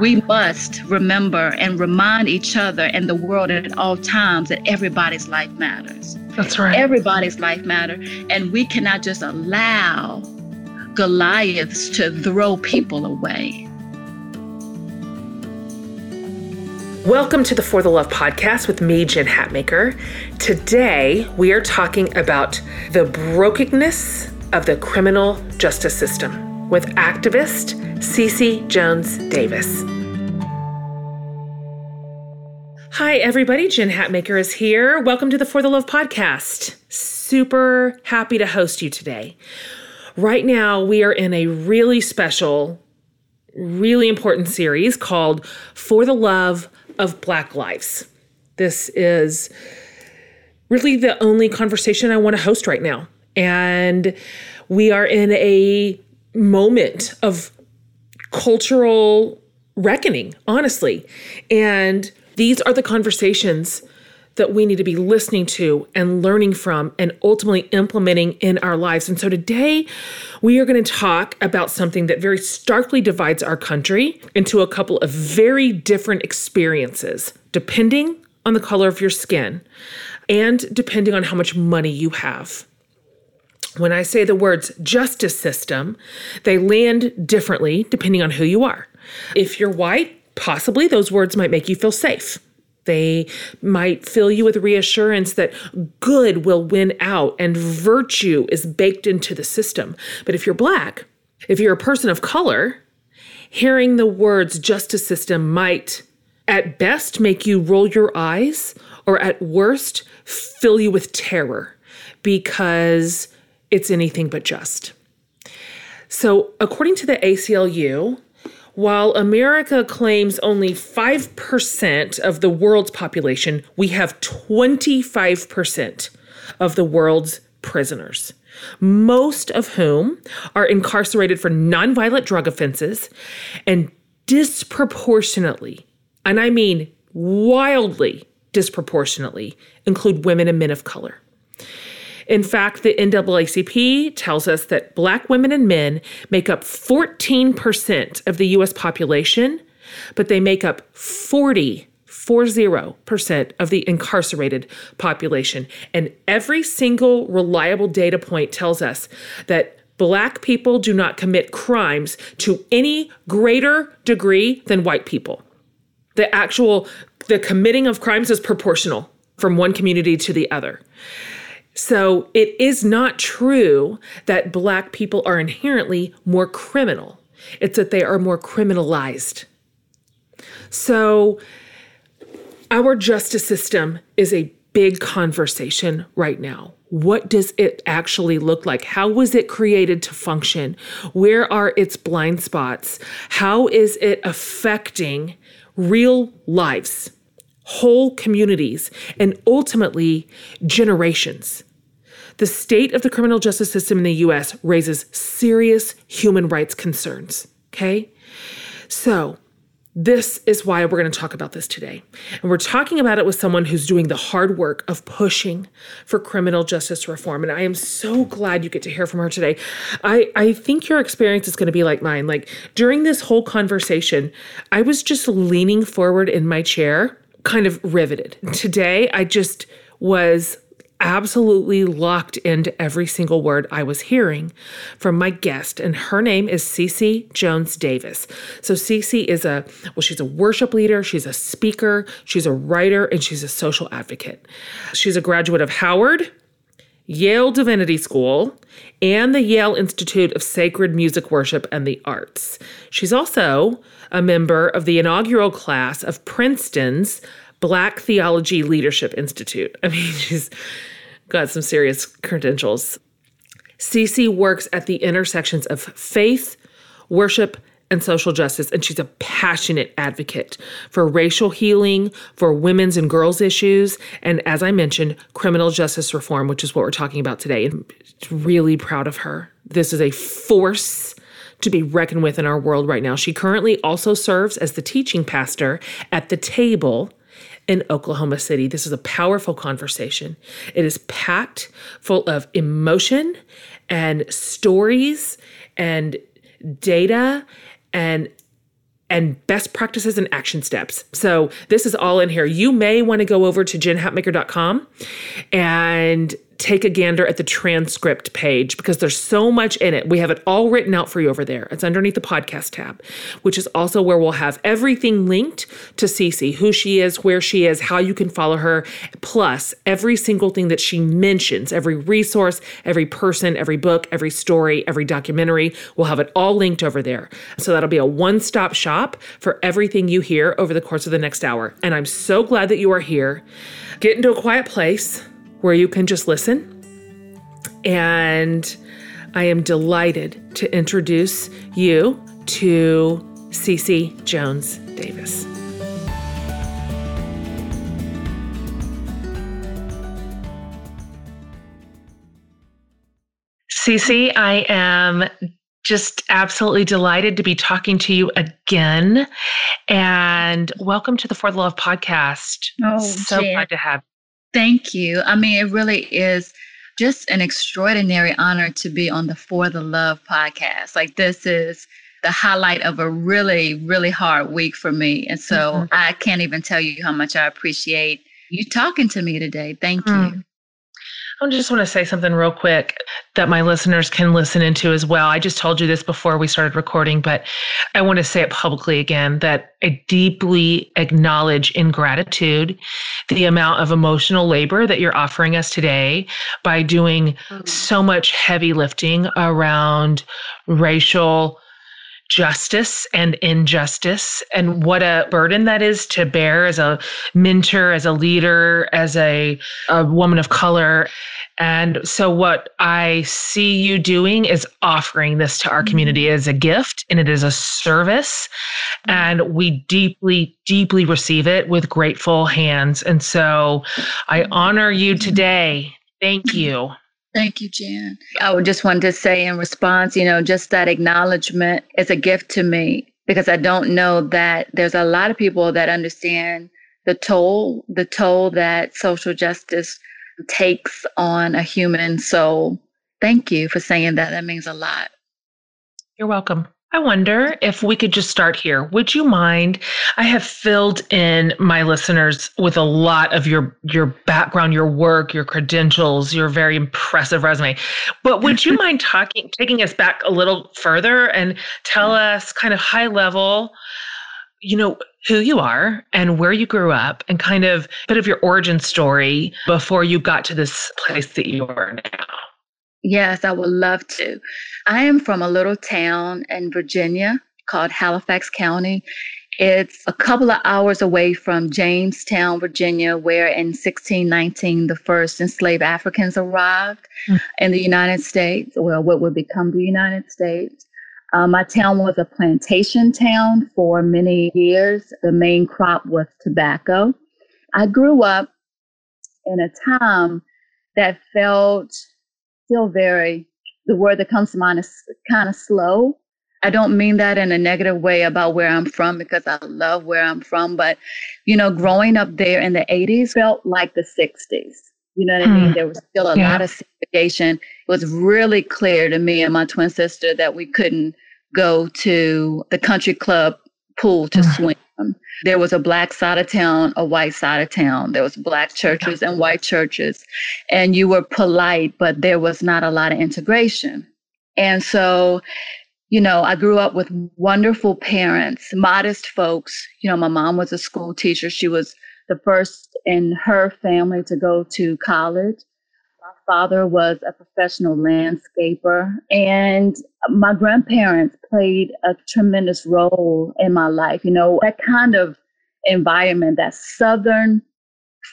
We must remember and remind each other and the world at all times that everybody's life matters. That's right. Everybody's life matters. And we cannot just allow Goliaths to throw people away. Welcome to the For the Love podcast with me, Jen Hatmaker. Today, we are talking about the brokenness of the criminal justice system with activist Cece Jones Davis. Hi, everybody. Jen Hatmaker is here. Welcome to the For the Love podcast. Super happy to host you today. Right now, we are in a really special, really important series called For the Love of Black Lives. This is really the only conversation I want to host right now. And we are in a moment of cultural reckoning, honestly. And these are the conversations that we need to be listening to and learning from and ultimately implementing in our lives. And so today we are going to talk about something that very starkly divides our country into a couple of very different experiences, depending on the color of your skin and depending on how much money you have. When I say the words justice system, they land differently depending on who you are. If you're white, possibly those words might make you feel safe. They might fill you with reassurance that good will win out and virtue is baked into the system. But if you're black, if you're a person of color, hearing the words justice system might at best make you roll your eyes or at worst fill you with terror because it's anything but just. So, according to the ACLU, while America claims only 5% of the world's population, we have 25% of the world's prisoners, most of whom are incarcerated for nonviolent drug offenses and disproportionately, and I mean wildly disproportionately, include women and men of color. In fact, the NAACP tells us that Black women and men make up 14% of the US population, but they make up 40 40% of the incarcerated population. And every single reliable data point tells us that Black people do not commit crimes to any greater degree than white people. The actual the committing of crimes is proportional from one community to the other. So it is not true that Black people are inherently more criminal, it's that they are more criminalized. So our justice system is a big conversation right now. What does it actually look like? How was it created to function? Where are its blind spots? How is it affecting real lives, whole communities, and ultimately generations? The state of the criminal justice system in the US raises serious human rights concerns. Okay? So, this is why we're going to talk about this today. And we're talking about it with someone who's doing the hard work of pushing for criminal justice reform. And I am so glad you get to hear from her today. I, I think your experience is going to be like mine. Like during this whole conversation, I was just leaning forward in my chair, kind of riveted. Today, I just was absolutely locked into every single word I was hearing from my guest, and her name is Cece Jones Davis. So, Cece is a, well, she's a worship leader, she's a speaker, she's a writer, and she's a social advocate. She's a graduate of Howard, Yale Divinity School, and the Yale Institute of Sacred Music Worship and the Arts. She's also a member of the inaugural class of Princeton's Black Theology Leadership Institute. I mean, she's got some serious credentials. Cece works at the intersections of faith, worship, and social justice, and she's a passionate advocate for racial healing, for women's and girls' issues, and as I mentioned, criminal justice reform, which is what we're talking about today. And really proud of her. This is a force to be reckoned with in our world right now. She currently also serves as the teaching pastor at the table in Oklahoma City. This is a powerful conversation. It is packed full of emotion and stories and data and and best practices and action steps. So this is all in here. You may want to go over to jenhatmaker.com and take a gander at the transcript page because there's so much in it. We have it all written out for you over there. It's underneath the podcast tab, which is also where we'll have everything linked to Cece, who she is, where she is, how you can follow her, plus every single thing that she mentions, every resource, every person, every book, every story, every documentary. We'll have it all linked over there. So that'll be a one stop shop for everything you hear over the course of the next hour. And I'm so glad that you are here. Get into a quiet place where you can just listen. And I am delighted to introduce you to Cece Jones Davis. Cece, I am just absolutely delighted to be talking to you again. And welcome to the For the Love podcast. Oh, so Jen. glad to have Thank you. I mean, it really is just an extraordinary honor to be on the For the Love podcast. Like, this is the highlight of a really, really hard week for me. And so Mhm. I can't even tell you how much I appreciate you talking to me today. Thank Mm. you. I just want to say something real quick that my listeners can listen into as well. I just told you this before we started recording, but I want to say it publicly again that I deeply acknowledge in gratitude the amount of emotional labor that you're offering us today by doing mm. so much heavy lifting around racial justice and injustice and what a burden that is to bear as a mentor as a leader as a, a woman of color. And so what i see you doing is offering this to our mm-hmm. community as a gift and it is a service. And we deeply deeply receive it with grateful hands. And so i mm-hmm. honor you mm-hmm. today. Thank you Thank you, Jen. I would just want to say in response, you know, just that acknowledgement is a gift to me because I don't know that there's a lot of people that understand the toll, the toll that social justice takes on a human soul. Thank you for saying that. That means a lot. You're welcome. I wonder if we could just start here. Would you mind? I have filled in my listeners with a lot of your your background, your work, your credentials, your very impressive resume. But would you mind talking taking us back a little further and tell mm-hmm. us kind of high level you know who you are and where you grew up and kind of a bit of your origin story before you got to this place that you are now. Yes, I would love to. I am from a little town in Virginia called Halifax County. It's a couple of hours away from Jamestown, Virginia, where in 1619 the first enslaved Africans arrived Mm. in the United States, well, what would become the United States. Uh, my town was a plantation town for many years. The main crop was tobacco. I grew up in a time that felt still very, the word that comes to mind is kind of slow. I don't mean that in a negative way about where I'm from because I love where I'm from, but you know, growing up there in the 80s felt like the 60s. You know what I mean? Hmm. There was still a Yeah. lot of segregation. It was really clear to me and my twin sister that we couldn't go to the country club pool to Hmm. swim. Um, there was a black side of town, a white side of town. There was black churches and white churches. And you were polite, but there was not a lot of integration. And so, you know, I grew up with wonderful parents, modest folks. You know, my mom was a school teacher. She was the first in her family to go to college. My father was a professional landscaper, and my grandparents played a tremendous role in my life. You know, that kind of environment, that southern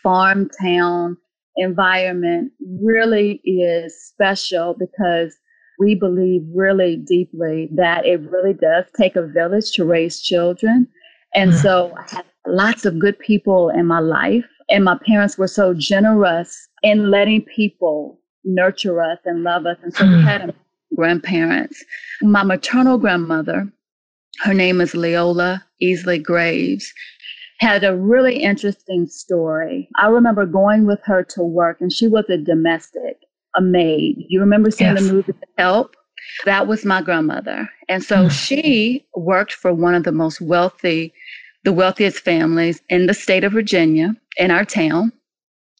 farm town environment, really is special because we believe really deeply that it really does take a village to raise children. And Mm. so I had lots of good people in my life, and my parents were so generous in letting people nurture us and love us. And so we Mm. had grandparents. My maternal grandmother, her name is Leola Easley Graves, had a really interesting story. I remember going with her to work, and she was a domestic, a maid. You remember seeing Yes. the movie Help? That was my grandmother. And so mm. she worked for one of the most wealthy, the wealthiest families in the state of Virginia, in our town.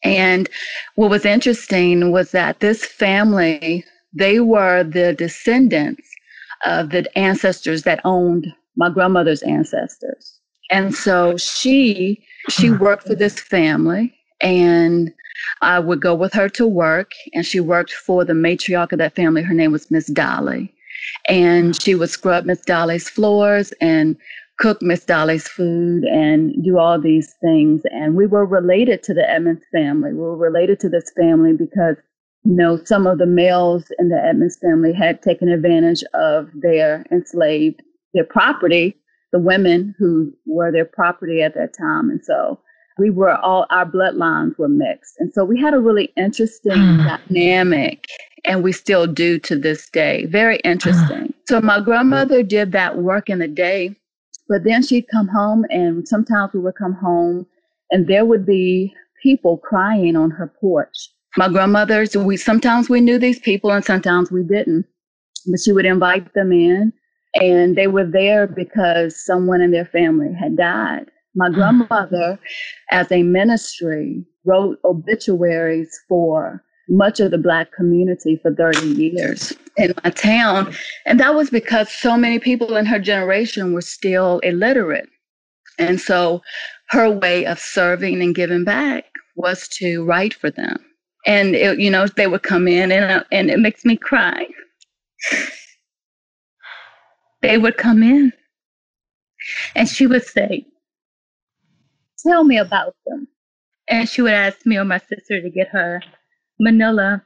And what was interesting was that this family, they were the descendants of the ancestors that owned my grandmother's ancestors. And so she she hmm. worked for this family and I would go with her to work and she worked for the matriarch of that family. Her name was Miss Dolly. And she would scrub Miss Dolly's floors and cook Miss Dolly's food and do all these things. And we were related to the Edmonds family. We were related to this family because, you know, some of the males in the Edmonds family had taken advantage of their enslaved, their property, the women who were their property at that time. And so we were all, our bloodlines were mixed. And so we had a really interesting hmm. dynamic and we still do to this day. Very interesting. So my grandmother did that work in the day but then she'd come home, and sometimes we would come home, and there would be people crying on her porch. My grandmothers, we sometimes we knew these people, and sometimes we didn't. But she would invite them in, and they were there because someone in their family had died. My mm. grandmother, as a ministry, wrote obituaries for much of the Black community for 30 years in my town. And that was because so many people in her generation were still illiterate. And so her way of serving and giving back was to write for them. And, it, you know, they would come in and, uh, and it makes me cry. They would come in and she would say, Tell me about them. And she would ask me or my sister to get her manila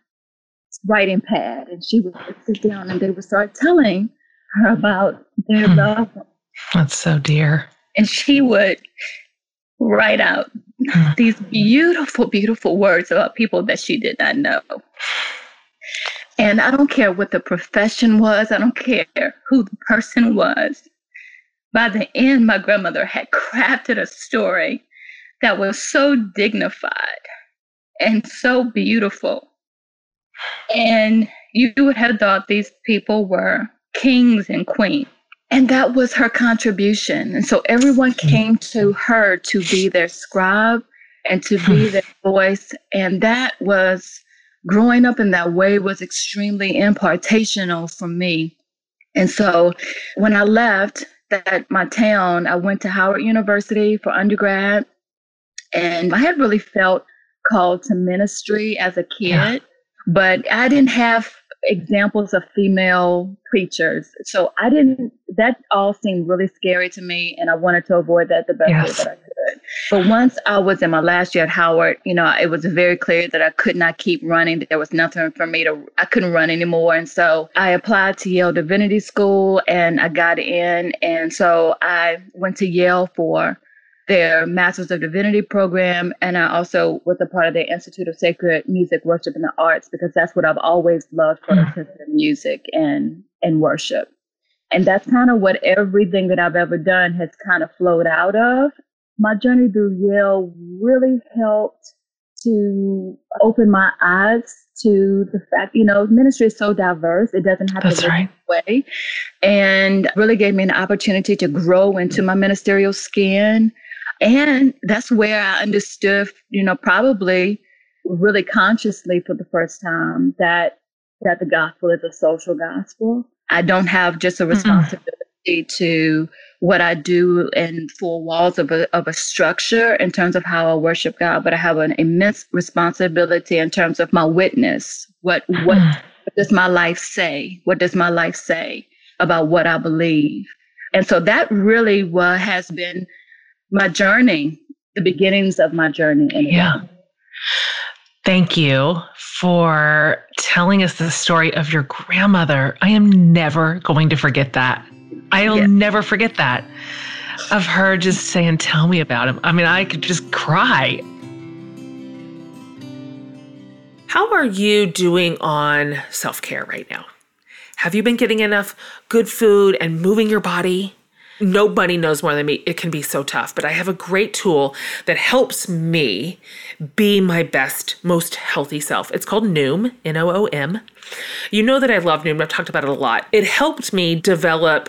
writing pad and she would sit down and they would start telling her about their hmm. love. That's so dear. And she would write out hmm. these beautiful, beautiful words about people that she did not know. And I don't care what the profession was, I don't care who the person was. By the end, my grandmother had crafted a story that was so dignified and so beautiful. And you would have thought these people were kings and queens. And that was her contribution. And so everyone mm. came to her to be their scribe and to be their voice. And that was growing up in that way was extremely impartational for me. And so when I left that my town, I went to Howard University for undergrad. And I had really felt called to ministry as a kid, yeah. but I didn't have examples of female preachers. So I didn't, that all seemed really scary to me, and I wanted to avoid that the best yes. way that I could. But once I was in my last year at Howard, you know, it was very clear that I could not keep running. There was nothing for me to, I couldn't run anymore. And so I applied to Yale Divinity School and I got in. And so I went to Yale for their Masters of Divinity program, and I also was a part of their Institute of Sacred Music, Worship, and the Arts because that's what I've always loved for mm. music and and worship. And that's kind of what everything that I've ever done has kind of flowed out of. My journey through Yale really helped to open my eyes to the fact, you know, ministry is so diverse. It doesn't have That's to be right. way. And really gave me an opportunity to grow into my ministerial skin and that's where I understood, you know, probably really consciously for the first time that that the gospel is a social gospel. I don't have just a responsibility mm-hmm. to what I do in four walls of a of a structure in terms of how I worship God, but I have an immense responsibility in terms of my witness. What mm-hmm. what, what does my life say? What does my life say about what I believe? And so that really what has been my journey, the beginnings of my journey. yeah. Thank you for telling us the story of your grandmother. I am never going to forget that. I'll yeah. never forget that of her just saying, Tell me about him. I mean, I could just cry. How are you doing on self care right now? Have you been getting enough good food and moving your body? Nobody knows more than me. It can be so tough, but I have a great tool that helps me be my best, most healthy self. It's called Noom, N O O M. You know that I love Noom. I've talked about it a lot. It helped me develop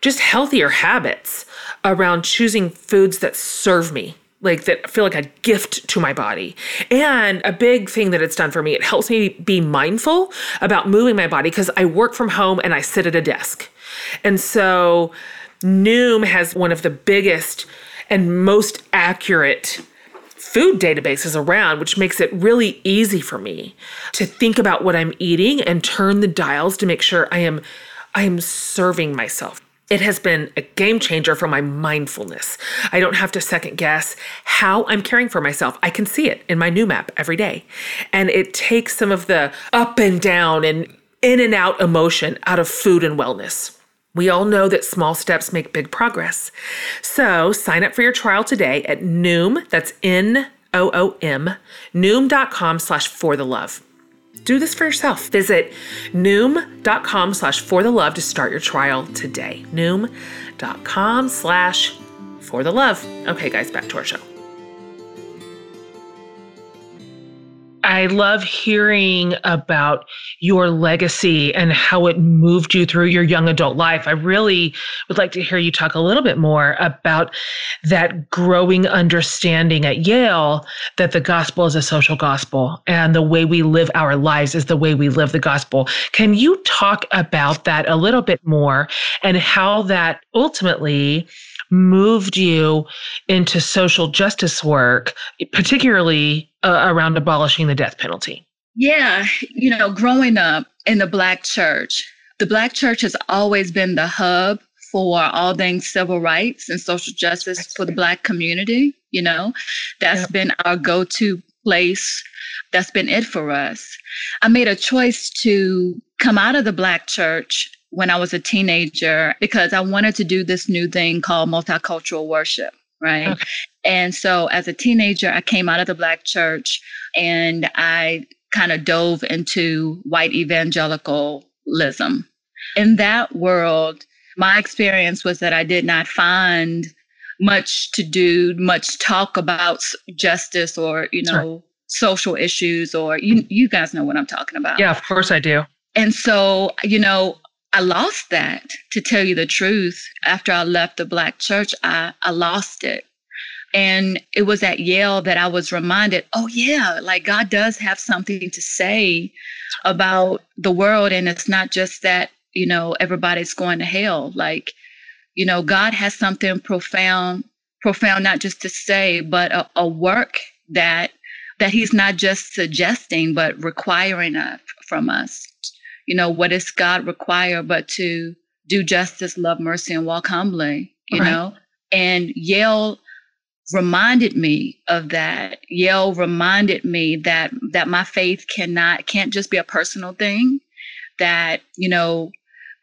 just healthier habits around choosing foods that serve me like that feel like a gift to my body. And a big thing that it's done for me, it helps me be mindful about moving my body because I work from home and I sit at a desk. And so Noom has one of the biggest and most accurate food databases around, which makes it really easy for me to think about what I'm eating and turn the dials to make sure I am I am serving myself. It has been a game changer for my mindfulness. I don't have to second guess how I'm caring for myself. I can see it in my Noom app every day. And it takes some of the up and down and in and out emotion out of food and wellness. We all know that small steps make big progress. So sign up for your trial today at Noom, that's N O O M, Noom.com slash for the love. Do this for yourself. Visit Noom.com slash for the love to start your trial today. Noom.com slash for the love. Okay, guys, back to our show. I love hearing about your legacy and how it moved you through your young adult life. I really would like to hear you talk a little bit more about that growing understanding at Yale that the gospel is a social gospel and the way we live our lives is the way we live the gospel. Can you talk about that a little bit more and how that ultimately moved you into social justice work, particularly uh, around abolishing the death penalty? Yeah, you know, growing up in the Black church, the Black church has always been the hub for all things civil rights and social justice for the Black community. You know, that's yep. been our go to place. That's been it for us. I made a choice to come out of the Black church when I was a teenager because I wanted to do this new thing called multicultural worship, right? Okay. And so as a teenager, I came out of the Black church and I kind of dove into white evangelicalism. In that world, my experience was that I did not find much to do, much talk about justice or, you know, sure. social issues or you you guys know what I'm talking about. Yeah, of course I do. And so, you know, I lost that to tell you the truth. After I left the Black church, I, I lost it. And it was at Yale that I was reminded, oh, yeah, like God does have something to say about the world. And it's not just that, you know, everybody's going to hell. Like, you know, God has something profound, profound, not just to say, but a, a work that that he's not just suggesting, but requiring uh, from us you know, what does God require but to do justice, love mercy, and walk humbly, you right. know? And Yale reminded me of that. Yale reminded me that that my faith cannot can't just be a personal thing. That, you know,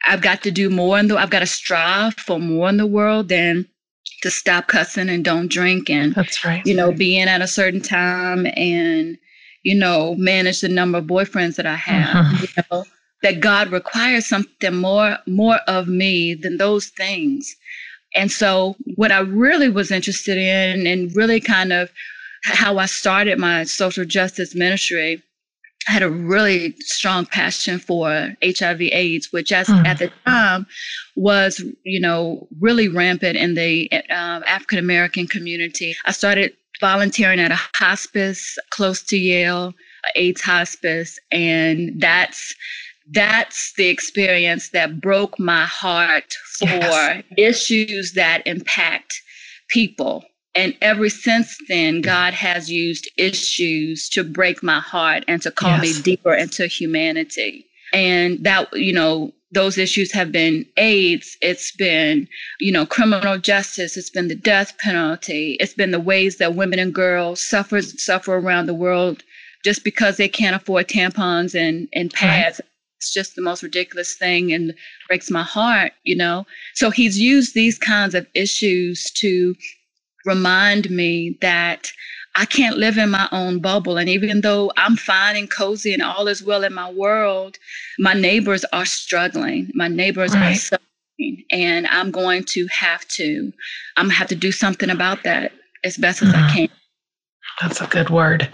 I've got to do more in the I've got to strive for more in the world than to stop cussing and don't drink and that's right. You know, being at a certain time and, you know, manage the number of boyfriends that I have. Uh-huh. You know, that God requires something more more of me than those things. And so what I really was interested in and really kind of how I started my social justice ministry I had a really strong passion for HIV AIDS, which as, mm. at the time was, you know, really rampant in the um, African American community. I started volunteering at a hospice close to Yale, AIDS hospice, and that's that's the experience that broke my heart for yes. issues that impact people. And ever since then, mm-hmm. God has used issues to break my heart and to call yes. me deeper into humanity. And that, you know, those issues have been AIDS, it's been, you know, criminal justice, it's been the death penalty, it's been the ways that women and girls suffer suffer around the world just because they can't afford tampons and, and pads. Right it's just the most ridiculous thing and breaks my heart, you know? So he's used these kinds of issues to remind me that I can't live in my own bubble. And even though I'm fine and cozy and all is well in my world, my neighbors are struggling. My neighbors right. are suffering. And I'm going to have to, I'm gonna have to do something about that as best as. I uh-huh. can. That's a good word.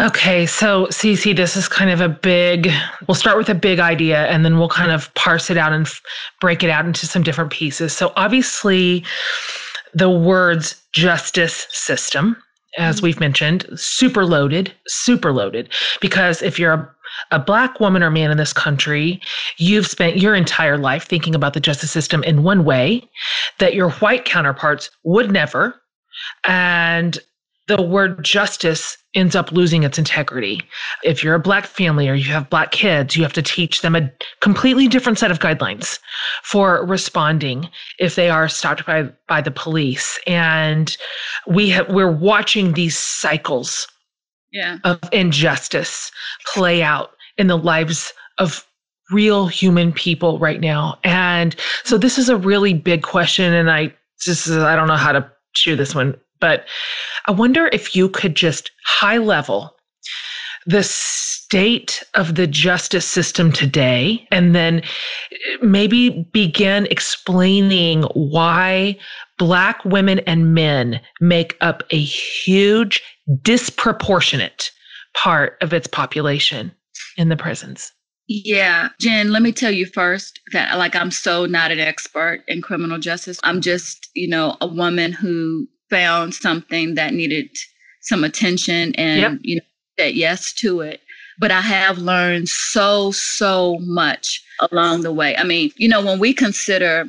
Okay, so Cece, this is kind of a big, we'll start with a big idea and then we'll kind of parse it out and f- break it out into some different pieces. So, obviously, the words justice system, as mm-hmm. we've mentioned, super loaded, super loaded. Because if you're a, a black woman or man in this country, you've spent your entire life thinking about the justice system in one way that your white counterparts would never. And the word justice ends up losing its integrity. If you're a black family or you have black kids, you have to teach them a completely different set of guidelines for responding if they are stopped by by the police. And we have we're watching these cycles yeah. of injustice play out in the lives of real human people right now. And so this is a really big question and I just I don't know how to chew this one but I wonder if you could just high level the state of the justice system today and then eh, maybe begin explaining why Black women and men make up a huge, disproportionate part of its population in the prisons. Yeah, Jen, let me tell you first that like I'm so not an expert in criminal justice. I'm just, you know, a woman who found something that needed some attention and yep. you know said yes to it but i have learned so so much along the way i mean you know when we consider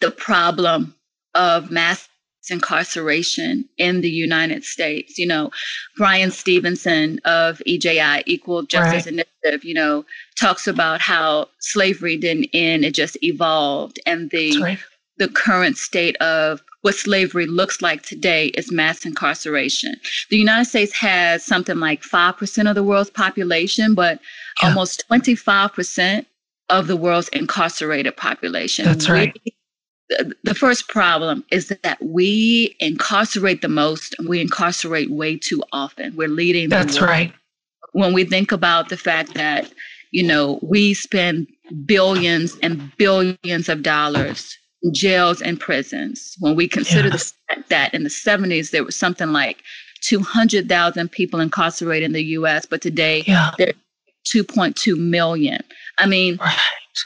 the problem of mass incarceration in the united states you know bryan stevenson of eji equal justice right. initiative you know talks about how slavery didn't end it just evolved and the. The current state of what slavery looks like today is mass incarceration. The United States has something like 5% of the world's population, but yeah. almost 25% of the world's incarcerated population. That's right. We, the first problem is that we incarcerate the most and we incarcerate way too often. We're leading That's right. When we think about the fact that, you know, we spend billions and billions of dollars jails and prisons. When we consider yes. the fact that in the 70s there was something like 200,000 people incarcerated in the US, but today yeah. there are 2.2 million. I mean, right.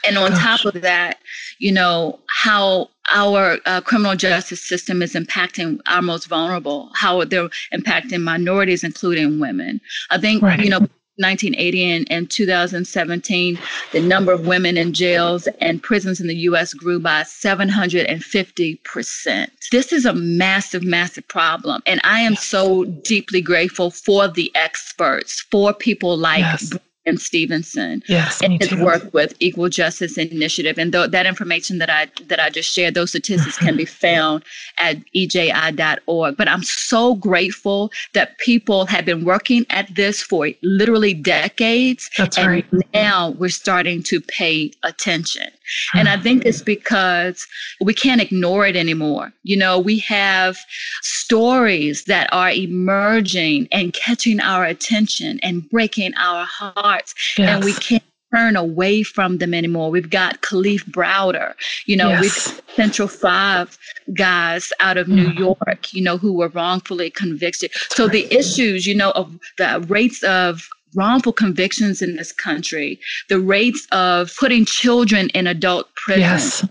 and on Gosh. top of that, you know, how our uh, criminal justice system is impacting our most vulnerable, how they're impacting minorities, including women. I think, right. you know, 1980 and, and 2017, the number of women in jails and prisons in the US grew by 750%. This is a massive, massive problem. And I am so deeply grateful for the experts, for people like yes Bryan Stevenson yes, and his work with Equal Justice Initiative. And th- that information that I that I just shared, those statistics can be mm-hmm. found at eji.org. But I'm so grateful that people have been working at this for literally decades. That's and right. Now we're starting to pay attention. And I think it's because we can't ignore it anymore. You know, we have stories that are emerging and catching our attention and breaking our hearts. Yes. And we can't turn away from them anymore. We've got Kalief Browder, you know, yes. we've Central Five guys out of New mm. York, you know, who were wrongfully convicted. So the issues, you know, of the rates of wrongful convictions in this country, the rates of putting children in adult prison. Yes.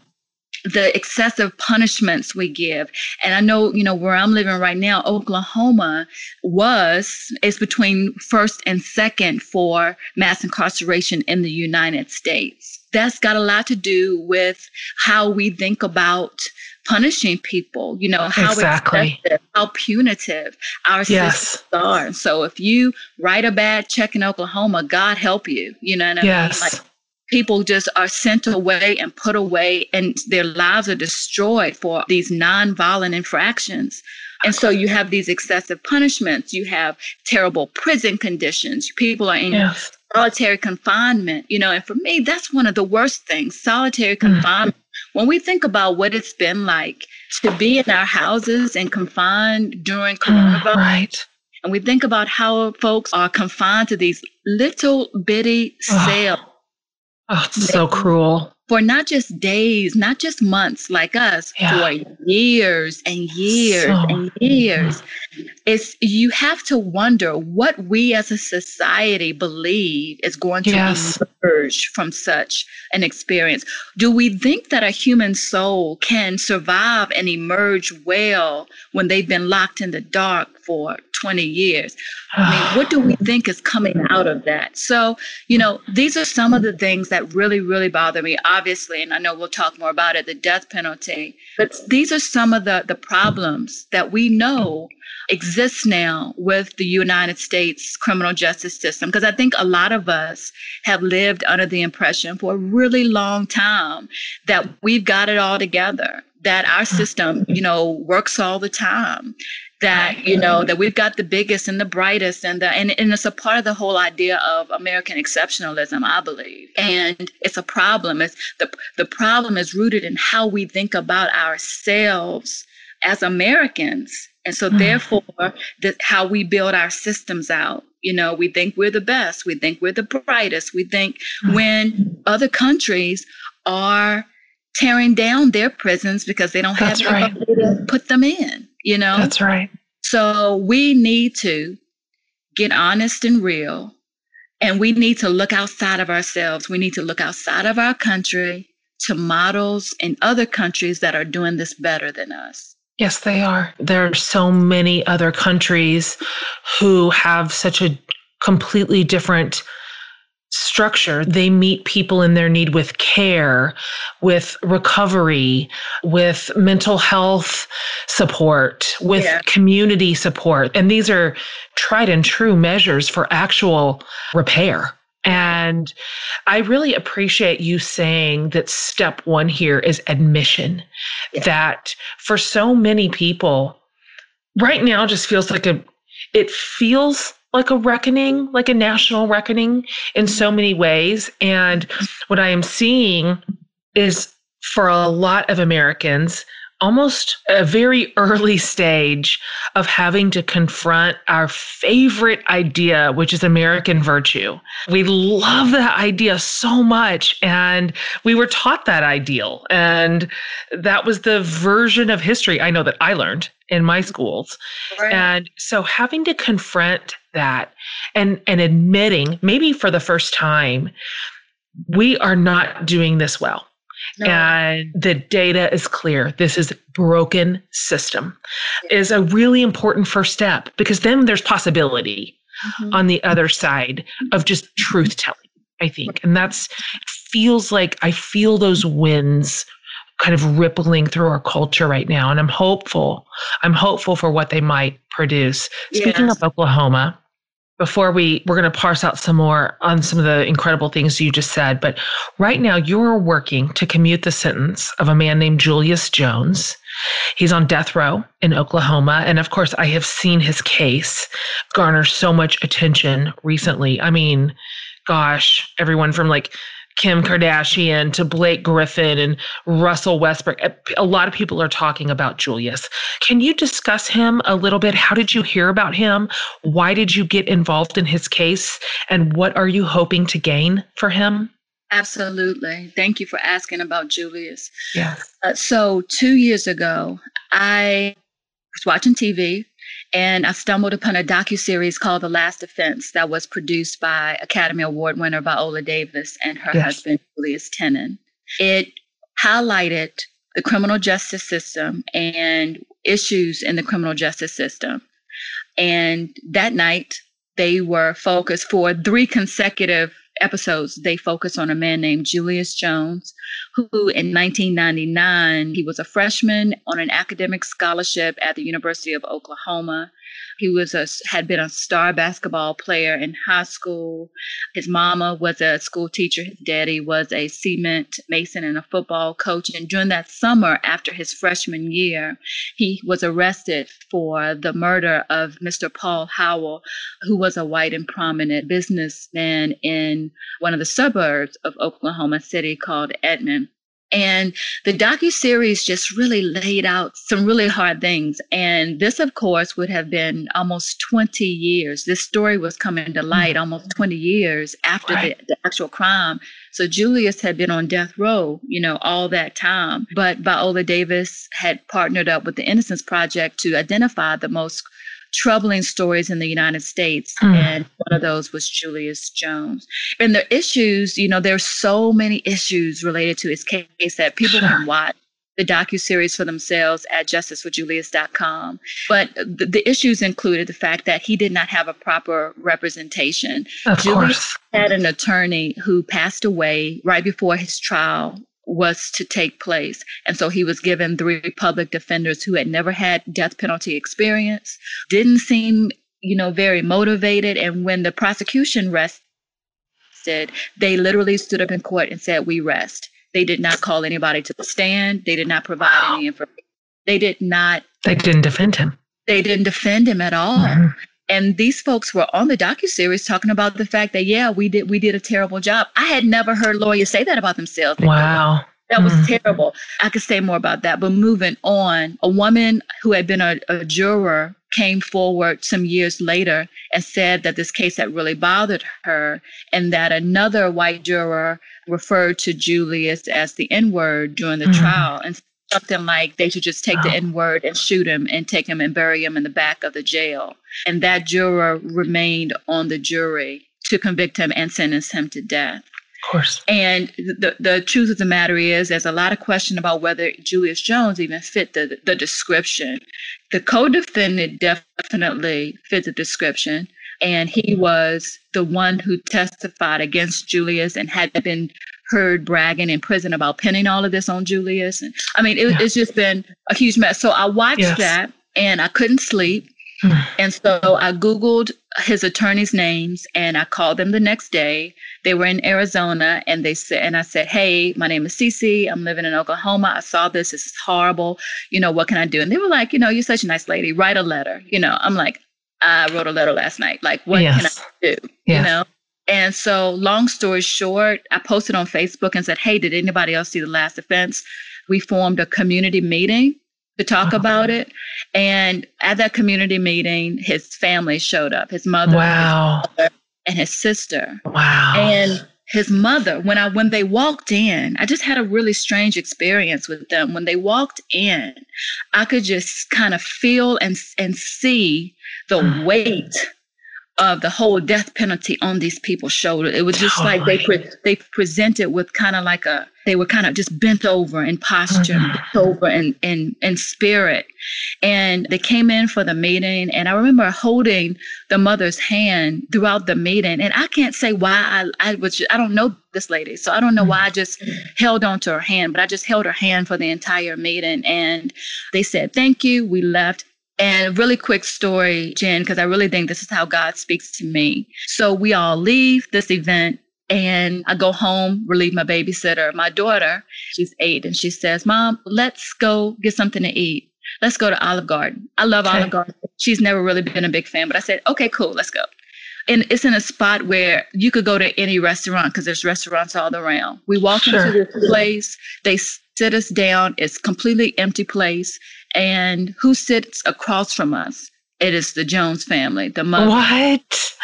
The excessive punishments we give. And I know, you know, where I'm living right now, Oklahoma was, is between first and second for mass incarceration in the United States. That's got a lot to do with how we think about punishing people, you know, how exactly. how punitive our yes. systems are. So if you write a bad check in Oklahoma, God help you. You know what I yes. mean? Like people just are sent away and put away and their lives are destroyed for these nonviolent infractions. And so you have these excessive punishments. You have terrible prison conditions. People are in yes. solitary confinement, you know, and for me, that's one of the worst things solitary mm. confinement. Mm. When we think about what it's been like to be in our houses and confined during mm, coronavirus, right. and we think about how folks are confined to these little bitty cells. Oh, it's so cruel. For not just days, not just months like us, yeah. for years and years so, and years. It's you have to wonder what we as a society believe is going to yes. emerge from such an experience. Do we think that a human soul can survive and emerge well when they've been locked in the dark for 20 years? I mean, what do we think is coming out of that? So, you know, these are some of the things that really, really bother me, obviously, and I know we'll talk more about it, the death penalty. But these are some of the, the problems that we know exist now with the United States criminal justice system. Because I think a lot of us have lived under the impression for a really long time that we've got it all together that our mm. system, you know, works all the time, that you know that we've got the biggest and the brightest and the and, and it's a part of the whole idea of american exceptionalism i believe. And it's a problem. It's the the problem is rooted in how we think about ourselves as americans. And so mm. therefore that how we build our systems out. You know we think we're the best. We think we're the brightest. We think mm. when other countries are tearing down their prisons because they don't That's have right. to put them in you know? That's right. So we need to get honest and real. And we need to look outside of ourselves. We need to look outside of our country to models in other countries that are doing this better than us. Yes, they are. There are so many other countries who have such a completely different structure. They meet people in their need with care, with recovery, with mental health support, with yeah. community support. And these are tried and true measures for actual repair. And I really appreciate you saying that step one here is admission. Yeah. That for so many people, right now just feels like a, it feels like a reckoning, like a national reckoning in so mm-hmm. many ways. And what I am seeing is for a lot of Americans, almost a very early stage of having to confront our favorite idea, which is American virtue. We love that idea so much. And we were taught that ideal. And that was the version of history I know that I learned in my schools. Right. And so having to confront that and and admitting maybe for the first time we are not doing this well no. and the data is clear this is broken system yeah. is a really important first step because then there's possibility mm-hmm. on the other side of just truth telling i think and that's feels like i feel those winds kind of rippling through our culture right now and i'm hopeful i'm hopeful for what they might produce speaking yes. of oklahoma before we we're going to parse out some more on some of the incredible things you just said but right now you're working to commute the sentence of a man named Julius Jones. He's on death row in Oklahoma and of course I have seen his case garner so much attention recently. I mean gosh everyone from like Kim Kardashian to Blake Griffin and Russell Westbrook. A lot of people are talking about Julius. Can you discuss him a little bit? How did you hear about him? Why did you get involved in his case? And what are you hoping to gain for him? Absolutely. Thank you for asking about Julius. Yes. Uh, so, two years ago, I was watching TV and I stumbled upon a docu series called The Last Defense that was produced by Academy Award winner Viola Davis and her yes. husband Julius Tennon. It highlighted the criminal justice system and issues in the criminal justice system. And that night, they were focused for three consecutive episodes, they focus on a man named Julius Jones, who in 1999, he was a freshman on an academic scholarship at the University of Oklahoma. He was a had been a star basketball player in high school. His mama was a school teacher. His daddy was a cement mason and a football coach. And during that summer, after his freshman year, he was arrested for the murder of Mr. Paul Howell, who was a white and prominent businessman in one of the suburbs of Oklahoma City called Edmond. And the docu series just really laid out some really hard things. And this, of course, would have been almost 20 years. This story was coming to light mm-hmm. almost 20 years after right. the, the actual crime. So Julius had been on death row, you know, all that time. But Viola Davis had partnered up with the Innocence Project to identify the most troubling stories in the United States. Mm. And one of those was Julius Jones. And the issues, you know, there's so many issues related to his case that people can watch the docu-series for themselves at justiceforjulius.com. But the, the, issues included the fact that he did not have a proper representation. Of Julius course. had an attorney who passed away right before his trial was to take place. And so he was given three public defenders who had never had death penalty experience, didn't seem, you know, very motivated. And when the prosecution rested, they literally stood up in court and said, We rest. They did not call anybody to the stand. They did not provide wow. any information. They did not. They didn't defend him. They didn't defend him at all. Mm-hmm. And these folks were on the docu series talking about the fact that yeah, we did we did a terrible job. I had never heard lawyers say that about themselves. Wow. That was mm-hmm. terrible. I could say more about that. But moving on, a woman who had been a, a juror came forward some years later and said that this case had really bothered her and that another white juror referred to Julius as the N word during the mm-hmm. trial and something like they should just take wow. the uh-huh. N word and shoot him and take him and bury him in the back of the jail. And that juror remained on the jury to convict him and sentence him to death. Of course. And the, the truth of the matter is, there's a lot of question about whether Julius Jones even fit the, the description. The co defendant definitely fit the description. And he was the one who testified against Julius and had been heard bragging in prison about pinning all of this on Julius. And I mean, it, yeah. it's just been a huge mess. So I watched yes. that and I couldn't sleep. Hmm. and so I Googled his attorney's names and I called them the next day. They were in Arizona and they said, and I said, Hey, my name is Cece. I'm living in Oklahoma. I saw this. This is horrible. You know, what can I do? And they were like, You know, you're such a nice lady. Write a letter. You know, I'm like, I wrote a letter last night. Like, what yes. can I do? Yes. You know? And so, long story short, I posted on Facebook and said, Hey, did anybody else see The Last Defense? We formed a community meeting to talk uh-huh. about it. And at that community meeting, his family showed up his mother, wow. his mother and his sister. Wow. And his mother, when I when they walked in, I just had a really strange experience with them. When they walked in, I could just kind of feel and and see the weight of the whole death penalty on these people's shoulders. It was just totally. like they pre- they presented with kind of like a they were kind of just bent over in posture, mm-hmm. bent over in, in in spirit. And they came in for the meeting, and I remember holding the mother's hand throughout the meeting. And I can't say why I I was I don't know this lady, so I don't know why I just held on to her hand, but I just held her hand for the entire meeting. And they said thank you. We left. And a really quick story, Jen, because I really think this is how God speaks to me. So we all leave this event and I go home, relieve my babysitter, my daughter. She's eight, and she says, Mom, let's go get something to eat. Let's go to Olive Garden. I love okay. Olive Garden. She's never really been a big fan, but I said, okay, cool, let's go. And it's in a spot where you could go to any restaurant because there's restaurants all around. We walk sure. into this place, they sit us down, it's completely empty place. And who sits across from us? It is the Jones family, the mother what?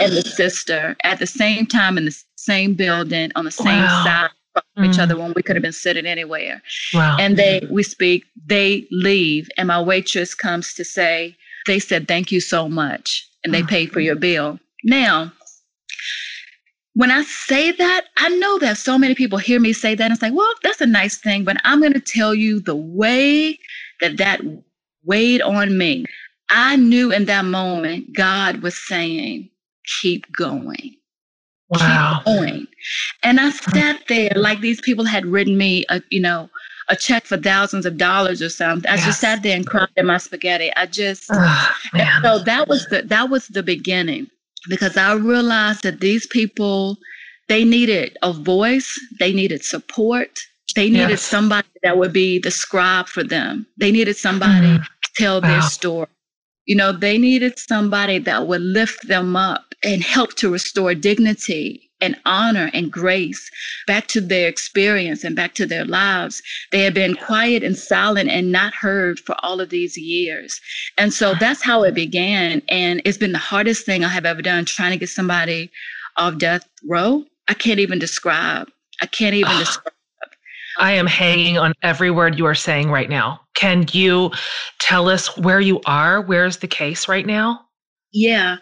and the sister at the same time in the same building on the same wow. side of mm. each other when we could have been sitting anywhere. Wow. And they we speak, they leave, and my waitress comes to say, they said thank you so much, and they mm. paid for your bill. Now, when I say that, I know that so many people hear me say that and say, well, that's a nice thing, but I'm going to tell you the way that that weighed on me. I knew in that moment God was saying, keep going. Wow. Keep going. And I sat there like these people had written me a, you know, a check for thousands of dollars or something. I yes. just sat there and cried in my spaghetti. I just oh, so that was the that was the beginning because I realized that these people they needed a voice, they needed support, they needed yes. somebody that would be the scribe for them. They needed somebody mm. to tell wow. their story. You know, they needed somebody that would lift them up and help to restore dignity and honor and grace back to their experience and back to their lives. They had been quiet and silent and not heard for all of these years. And so that's how it began. And it's been the hardest thing I have ever done trying to get somebody off death row. I can't even describe. I can't even describe. I am hanging on every word you are saying right now. Can you tell us where you are? Where's the case right now? Yeah.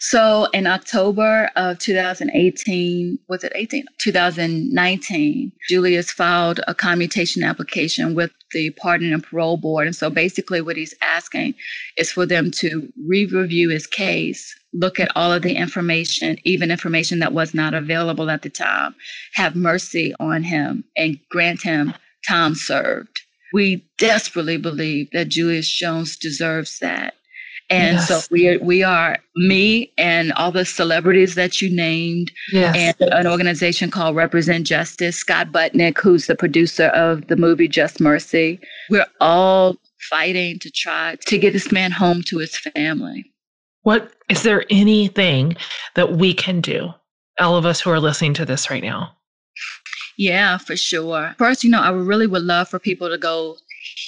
So in October of 2018, was it 18? 2019, Julius filed a commutation application with the Pardon and Parole Board. And so basically, what he's asking is for them to re review his case, look at all of the information, even information that was not available at the time, have mercy on him, and grant him time served. We desperately believe that Julius Jones deserves that. And yes. so we are, we are me and all the celebrities that you named, yes. and an organization called Represent Justice. Scott Budnick, who's the producer of the movie Just Mercy. We're all fighting to try to get this man home to his family. What is there anything that we can do? All of us who are listening to this right now. Yeah, for sure. First, you know, I really would love for people to go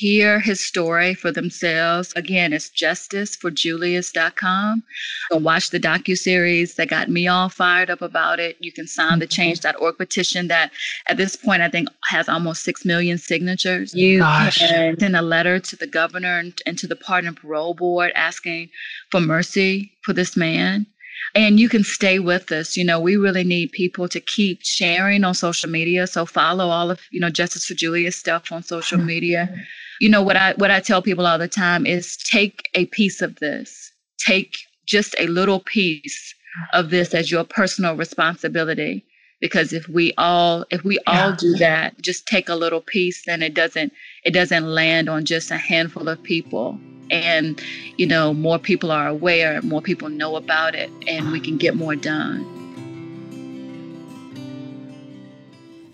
hear his story for themselves. Again, it's justiceforjulius.com. Go watch the docu-series that got me all fired up about it. You can sign the mm-hmm. change.org petition that at this point I think has almost 6 million signatures. You Gosh. can send a letter to the governor and, and to the pardon and parole board asking for mercy for this man and you can stay with us you know we really need people to keep sharing on social media so follow all of you know justice for julius stuff on social media you know what i what i tell people all the time is take a piece of this. Take just a little piece of this as your personal responsibility. Because if we all if we yeah. all do that just take a little piece then it doesn't it doesn't land on just a handful of people. And you know more people are aware more people know about it and we can get more done.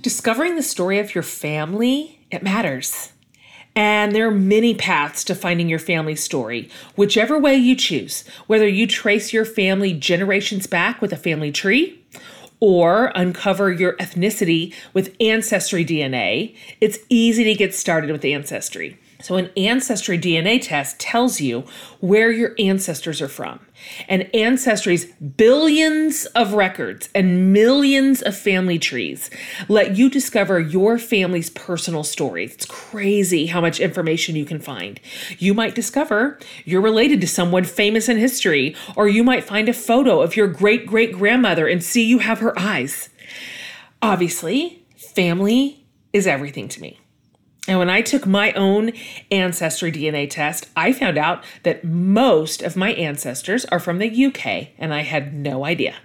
Discovering the story of your family it matters and there are many paths to finding your family story, whichever way you choose, whether you trace your family generations back with a family tree or uncover your ethnicity with Ancestry DNA, it's easy to get started with Ancestry. So, an ancestry DNA test tells you where your ancestors are from. And Ancestry's billions of records and millions of family trees let you discover your family's personal story. It's crazy how much information you can find. You might discover you're related to someone famous in history, or you might find a photo of your great great grandmother and see you have her eyes. Obviously, family is everything to me. And when I took my own ancestry DNA test, I found out that most of my ancestors are from the UK, and I had no idea.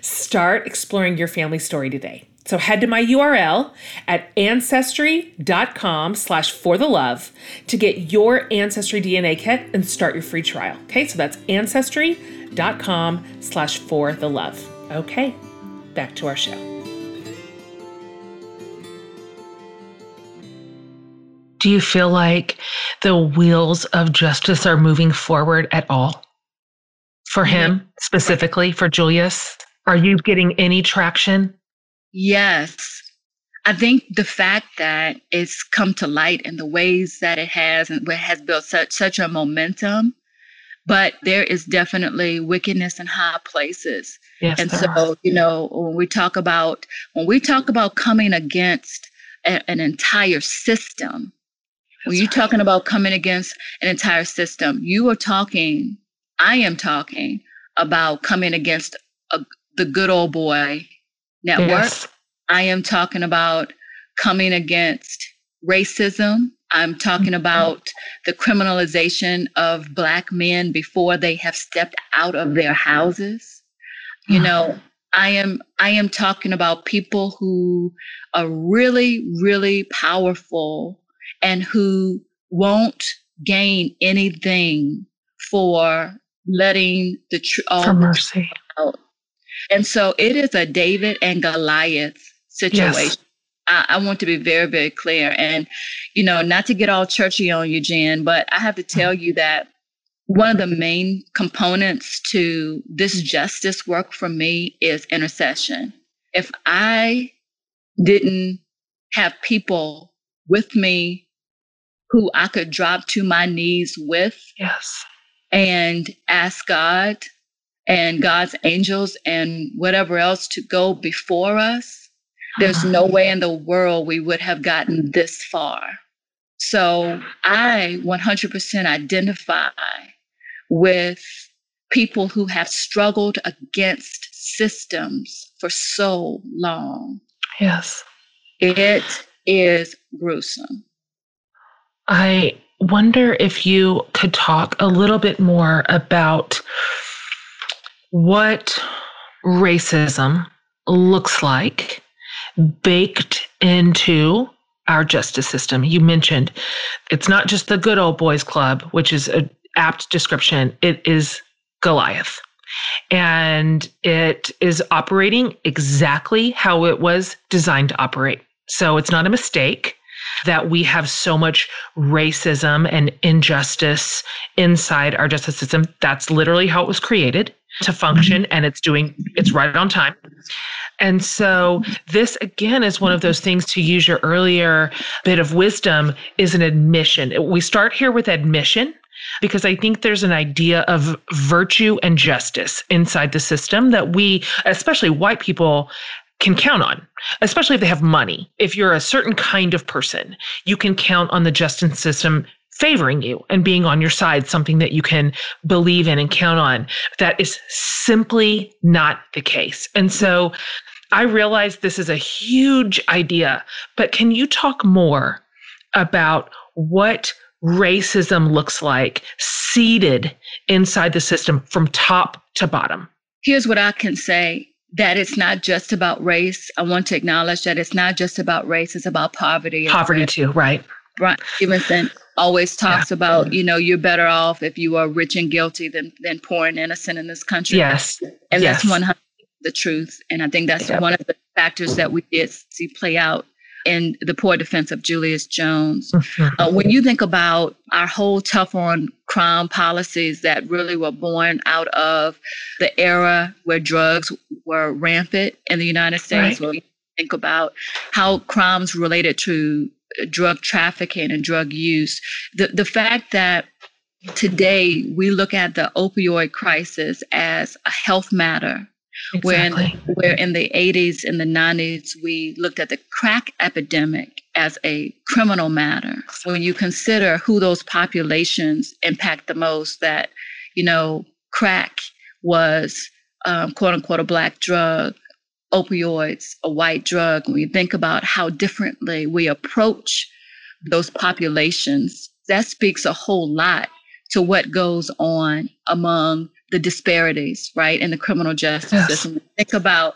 Start exploring your family story today. So head to my URL at ancestry.com slash for the love to get your ancestry DNA kit and start your free trial. Okay, so that's ancestry.com slash for the love. Okay, back to our show. Do you feel like the wheels of justice are moving forward at all? For him specifically, for Julius? Are you getting any traction? Yes. I think the fact that it's come to light in the ways that it has and has built such such a momentum, but there is definitely wickedness in high places. Yes, and so, are. you know, when we talk about when we talk about coming against a, an entire system, when you're right. talking about coming against an entire system, you are talking, I am talking about coming against a, the good old boy network. Yes. I am talking about coming against racism. I'm talking mm-hmm. about the criminalization of Black men before they have stepped out of their houses. You know, I am I am talking about people who are really, really powerful and who won't gain anything for letting the truth for mercy out. And so it is a David and Goliath situation. Yes. I, I, want to be very, very clear. And, you know, not to get all churchy on you, Jen, but I have to mm-hmm. tell you that one of the main components to this justice work for me is intercession. If I didn't have people with me who I could drop to my knees with. Yes. And ask God and God's angels and whatever else to go before us. There's no uh-huh. way in the world we would have gotten this far. So I 100% identify with people who have struggled against systems for so long. Yes. It is gruesome. I wonder if you could talk a little bit more about what racism looks like baked into our justice system. You mentioned it's not just the good old boys club, which is an apt description, it is Goliath. And it is operating exactly how it was designed to operate. So it's not a mistake that we have so much racism and injustice inside our justice system. That's literally how it was created to function, mm-hmm. and it's doing it's right on time. And so this again is one of those things to use your earlier bit of wisdom is an admission. We start here with admission because I think there's an idea of virtue and justice inside the system that we, especially white people, can count on, especially if they have money. If you're a certain kind of person, you can count on the justice system favoring you and being on your side, something that you can believe in and count on. That is simply not the case. And so I realize this is a huge idea, but can you talk more about what racism looks like seeded inside the system from top to bottom? Here's what I can say that it's not just about race. I want to acknowledge that it's not just about race, it's about poverty. Poverty, too, right? Bryan Stevenson always talks yeah. about, you know, you're better off if you are rich and guilty than, than poor and innocent in this country. Yes. And yes. that's 100 the truth. And I think that's yep. one of the factors that we did see play out in the poor defense of Julius Jones. Uh, when you think about our whole tough on crime policies that really were born out of the era where drugs were rampant in the United States, right. when you think about how crimes related to drug trafficking and drug use, the, the fact that today we look at the opioid crisis as a health matter Exactly. When where in the 80s and the 90s we looked at the crack epidemic as a criminal matter. When you consider who those populations impact the most, that you know crack was um, quote unquote a black drug, opioids a white drug. When you think about how differently we approach those populations, that speaks a whole lot to what goes on among the disparities, right, in the criminal justice yes. system. Think about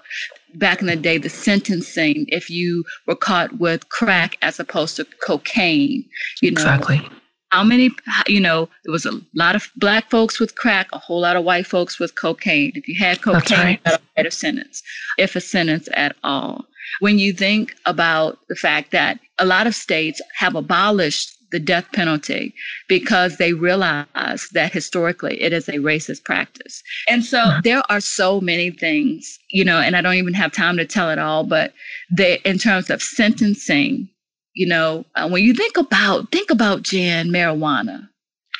back in the day, the sentencing, if you were caught with crack as opposed to cocaine, you know. Exactly. How many, you know, there was a lot of black folks with crack, a whole lot of white folks with cocaine. If you had cocaine, right. you got a better sentence, if a sentence at all. When you think about the fact that a lot of states have abolished the death penalty because they realize that historically it is a racist practice. And so there are so many things, you know, and I don't even have time to tell it all, but they, in terms of sentencing, you know, uh, when you think about, think about Jen marijuana.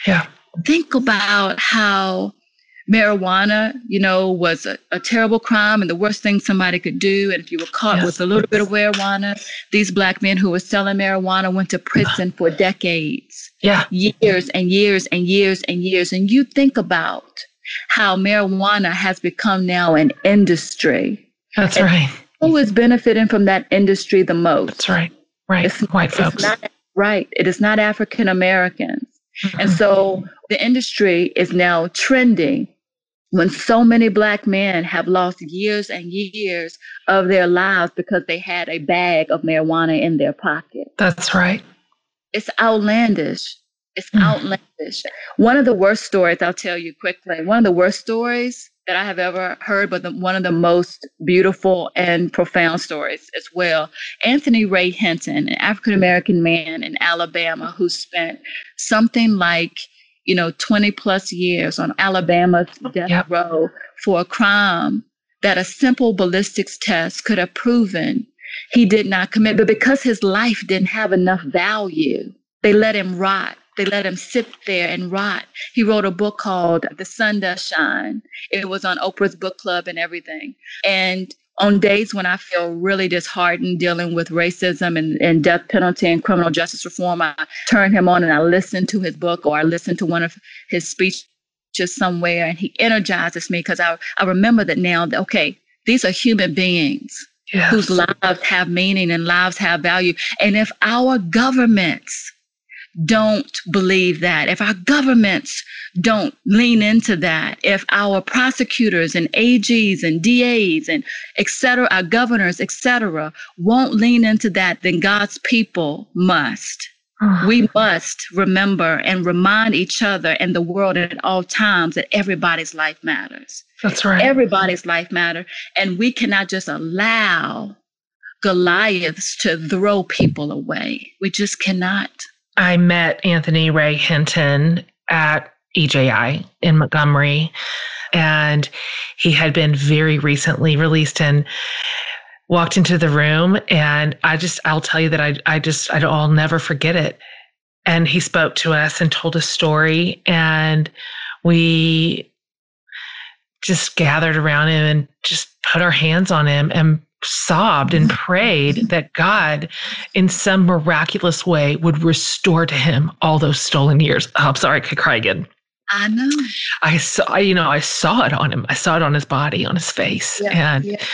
Yeah. Think about how marijuana, you know, was a, a, terrible crime and the worst thing somebody could do. And if you were caught yes. with a little bit of marijuana, these black men who were selling marijuana went to prison for decades. Yeah. Years and years and years and years. And you think about how marijuana has become now an industry. That's and right. Who is benefiting from that industry the most? That's right. Right. It's, White it's folks. Not, right. It is not African Americans. Mm-hmm. And so the industry is now trending when so many black men have lost years and years of their lives because they had a bag of marijuana in their pocket. That's right. It's outlandish. It's mm. outlandish. One of the worst stories, I'll tell you quickly, one of the worst stories that I have ever heard, but the, one of the most beautiful and profound stories as well. Anthony Ray Hinton, an African American man in Alabama who spent something like you know, 20 plus years on Alabama's death yep. row for a crime that a simple ballistics test could have proven he did not commit. But because his life didn't have enough value, they let him rot. They let him sit there and rot. He wrote a book called The Sun Does Shine. It was on Oprah's book club and everything. And on days when I feel really disheartened dealing with racism and, and death penalty and criminal justice reform, I turn him on and I listen to his book or I listen to one of his speeches somewhere and he energizes me because I, I remember that now, that, okay, these are human beings yes. whose lives have meaning and lives have value. And if our governments don't believe that, if our governments don't lean into that, if our prosecutors and AGs and DAs and et cetera, our governors, et cetera, won't lean into that, then God's people must. Oh. We must remember and remind each other and the world at all times that everybody's life matters. That's right. Everybody's life matters. And we cannot just allow Goliaths to throw people away. We just cannot. I met Anthony Ray Hinton at EJI in Montgomery, and he had been very recently released and walked into the room. And I just, I'll tell you that I, I just, I'll never forget it. And he spoke to us and told a story, and we just gathered around him and just put our hands on him and sobbed and prayed that God, in some miraculous way, would restore to him all those stolen years. Oh, I'm sorry, I could cry again. I know. I saw, you know, I saw it on him. I saw it on his body, on his face. Yeah, and yeah.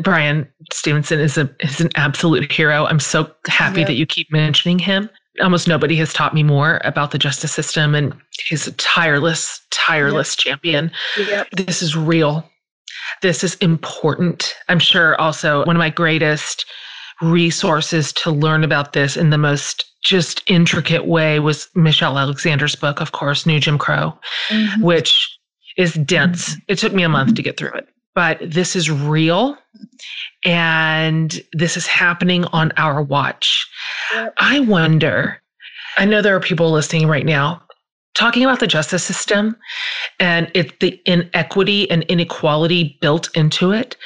Bryan Stevenson is a is an absolute hero. I'm so happy yeah. that you keep mentioning him. Almost nobody has taught me more about the justice system, and he's a tireless, tireless champion. This is real this is important. I'm sure also one of my greatest resources to learn about this in the most just intricate way was Michelle Alexander's book, of course, New Jim Crow, mm-hmm. which is dense. It took me a month to get through it, but this is real and this is happening on our watch. Yep. I wonder, I know there are people listening right now talking about the justice system and it the inequity and inequality built into it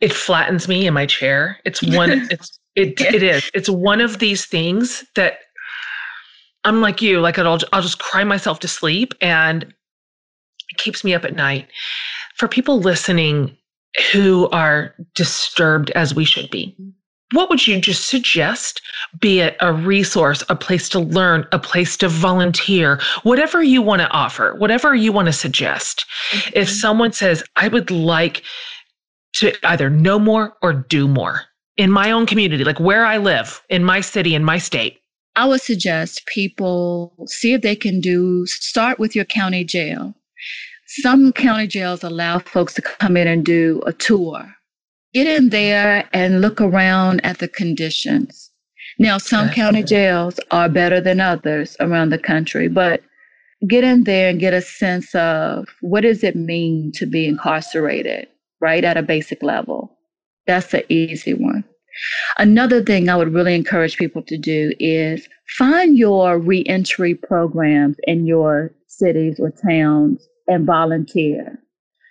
it flattens me in my chair. It's one it's it, it is. It's one of these things that i'm like you like i'll, I'll just cry myself to sleep and it keeps me up at night. For people listening who are disturbed as we should be what would you just suggest? Be it a resource, a place to learn, a place to volunteer, whatever you want to offer, whatever you want to suggest. Mm-hmm. If someone says, I would like to either know more or do more in my own community, like where I live, in my city, in my state. I would suggest people see if they can do, start with your county jail. Some county jails allow folks to come in and do a tour get in there and look around at the conditions. Now, some okay. county jails are better than others around the country, but get in there and get a sense of what does it mean to be incarcerated, right, at a basic level. That's the easy one. Another thing I would really encourage people to do is find your reentry programs in your cities or towns and volunteer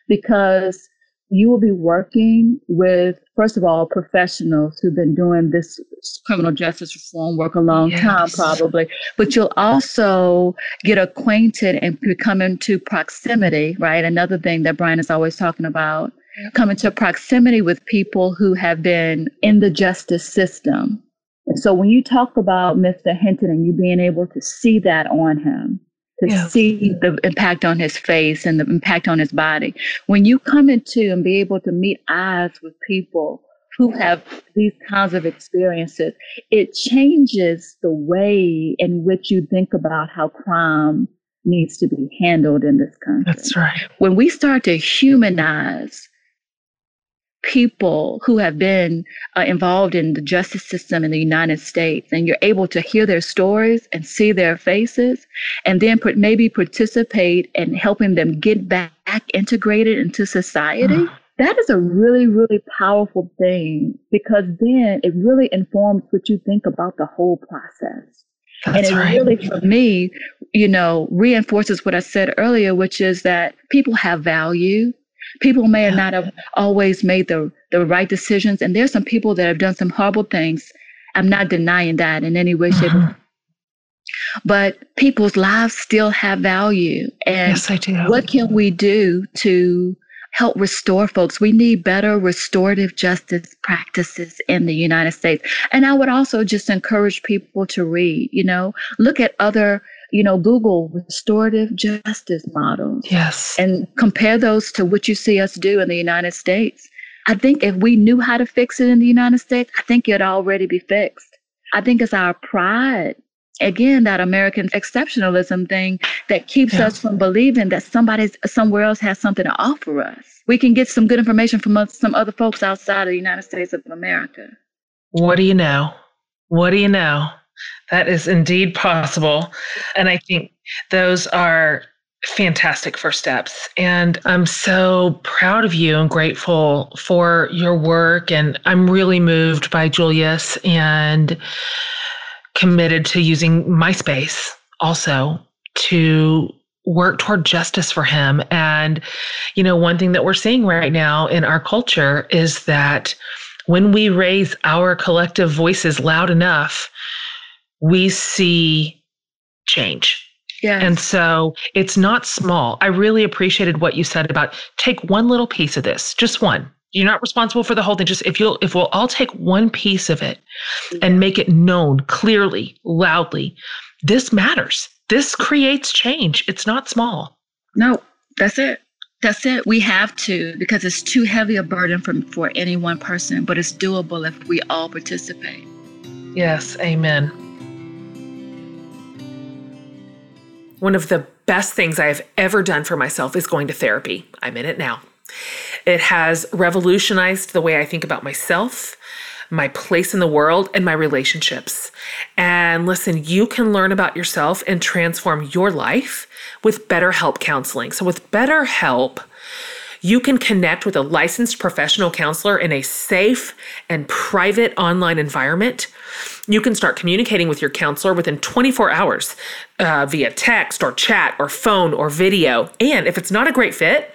because you will be working with, first of all, professionals who've been doing this criminal justice reform work a long yes. time, probably, but you'll also get acquainted and come into proximity, right? Another thing that Bryan is always talking about, come into proximity with people who have been in the justice system. And so when you talk about Mr. Hinton and you being able to see that on him, to yeah. see the impact on his face and the impact on his body. When you come into and be able to meet eyes with people who have these kinds of experiences, it changes the way in which you think about how crime needs to be handled in this country. That's right. When we start to humanize people who have been uh, involved in the justice system in the United States, and you're able to hear their stories and see their faces, and then maybe participate in helping them get back integrated into society. Mm. That is a really, really powerful thing because then it really informs what you think about the whole process. That's and it right. really, for me, you know, reinforces what I said earlier, which is that people have value. People may yeah. not have always made the, the right decisions. And there's some people that have done some horrible things. I'm not denying that in any way, shape, mm-hmm. But people's lives still have value. And yes, I do. what can we do to help restore folks. We need better restorative justice practices in the United States. And I would also just encourage people to read, you know, look at other, you know, Google restorative justice models. Yes. And compare those to what you see us do in the United States. I think if we knew how to fix it in the United States, I think it'd already be fixed. I think it's our pride again that american exceptionalism thing that keeps yeah. us from believing that somebody somewhere else has something to offer us we can get some good information from some other folks outside of the united states of america what do you know what do you know that is indeed possible. And i think those are fantastic first steps. And i'm so proud of you and grateful for your work. And i'm really moved by julius and committed to using my space also to work toward justice for him. And, you know, one thing that we're seeing right now in our culture is that when we raise our collective voices loud enough, we see change. Yeah. And so it's not small. I really appreciated what you said about take one little piece of this, just one. You're not responsible for the whole thing. Just if you'll, if we'll all take one piece of it and make it known clearly, loudly, this matters. This creates change. It's not small. No, that's it. That's it. We have to because it's too heavy a burden for, for any one person, but it's doable if we all participate. Yes, amen. One of the best things I have ever done for myself is going to therapy. I'm in it now. It has revolutionized the way I think about myself, my place in the world, and my relationships. And listen, you can learn about yourself and transform your life with BetterHelp counseling. So, with BetterHelp, you can connect with a licensed professional counselor in a safe and private online environment. You can start communicating with your counselor within 24 hours uh, via text or chat or phone or video. And if it's not a great fit,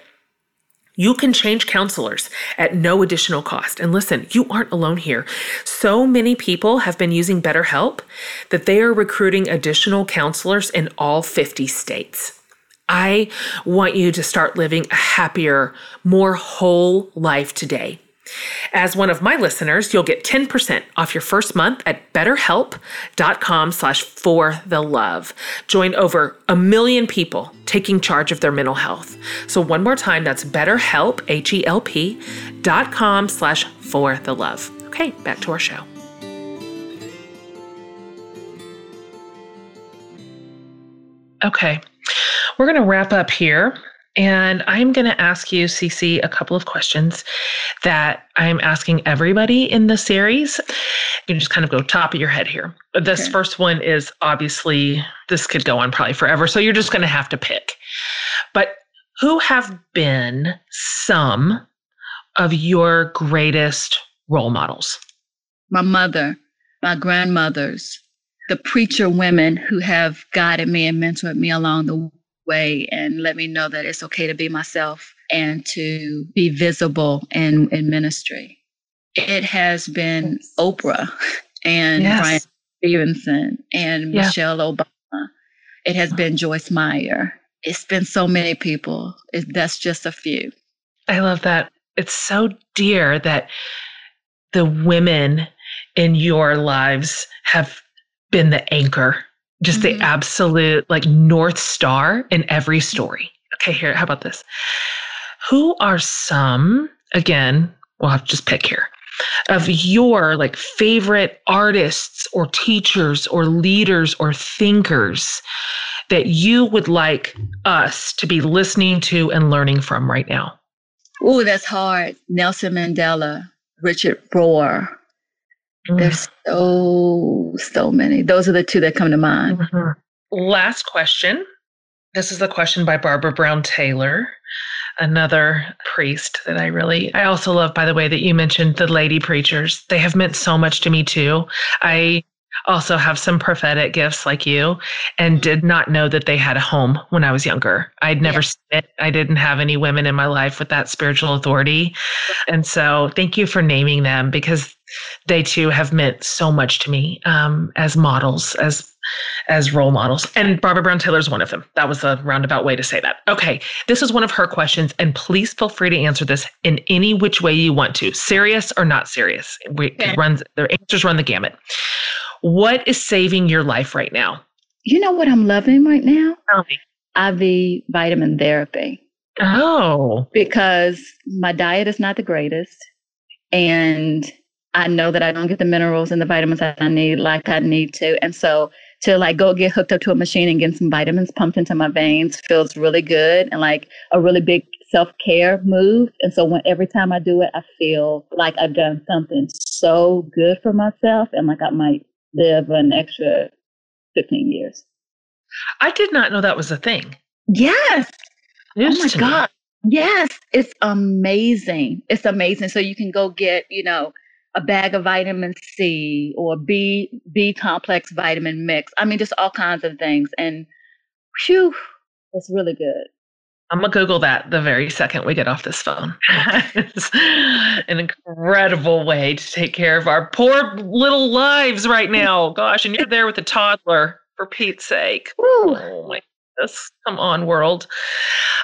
you can change counselors at no additional cost. And listen, you aren't alone here. So many people have been using BetterHelp that they are recruiting additional counselors in all 50 states. I want you to start living a happier, more whole life today. As one of my listeners, you'll get 10% off your first month at betterhelp.com slash for the love. Join over a million people taking charge of their mental health. So one more time, that's betterhelp, H-E-L-P dot com slash for the love. Okay, back to our show. Okay, we're going to wrap up here. And I'm going to ask you, Cece, a couple of questions that I'm asking everybody in the series. You can just kind of go top of your head here. This okay. first one is obviously, this could go on probably forever. So you're just going to have to pick. But who have been some of your greatest role models? My mother, my grandmothers, the preacher women who have guided me and mentored me along the way and let me know that it's okay to be myself and to be visible in, in ministry. It has been yes. Oprah and yes. Bryan Stevenson and yeah. Michelle Obama. It has been Joyce Meyer. It's been so many people. It, that's just a few. I love that. It's so dear that the women in your lives have been the anchor just mm-hmm. the absolute like north star in every story. Okay, here, how about this? Who are some, again, we'll have to just pick here, of your like favorite artists or teachers or leaders or thinkers that you would like us to be listening to and learning from right now? Oh, that's hard. Nelson Mandela, Richard Rohr, There's so, so many. Those are the two that come to mind. Mm-hmm. Last question. This is a question by Barbara Brown Taylor, another priest that I really, I also love, by the way, that you mentioned the lady preachers. They have meant so much to me too. I, also have some prophetic gifts like you and did not know that they had a home when I was younger. I'd never yeah. seen it. I didn't have any women in my life with that spiritual authority. And so thank you for naming them because they too have meant so much to me um, as models, as as role models. And Barbara Brown Taylor is one of them. That was a roundabout way to say that. Okay, this is one of her questions, and please feel free to answer this in any which way you want to, serious or not serious. We okay. runs their answers run the gamut. What is saving your life right now? You know what I'm loving right now? Tell me. IV vitamin therapy. Oh. Because my diet is not the greatest. And I know that I don't get the minerals and the vitamins that I need like I need to. And so to like go get hooked up to a machine and get some vitamins pumped into my veins feels really good and like a really big self-care move. And so when every time I do it, I feel like I've done something so good for myself and like I might live an extra 15 years. I did not know that was a thing. Yes. Oh News oh my God. Me. Yes. It's amazing. It's amazing. So you can go get, you know, a bag of vitamin C or B B complex vitamin mix. I mean, just all kinds of things. And whew, it's really good. I'm gonna Google that the very second we get off this phone. it's an incredible way to take care of our poor little lives right now. Gosh, and you're there with a toddler for Pete's sake. Ooh. Oh my goodness. Come on, world.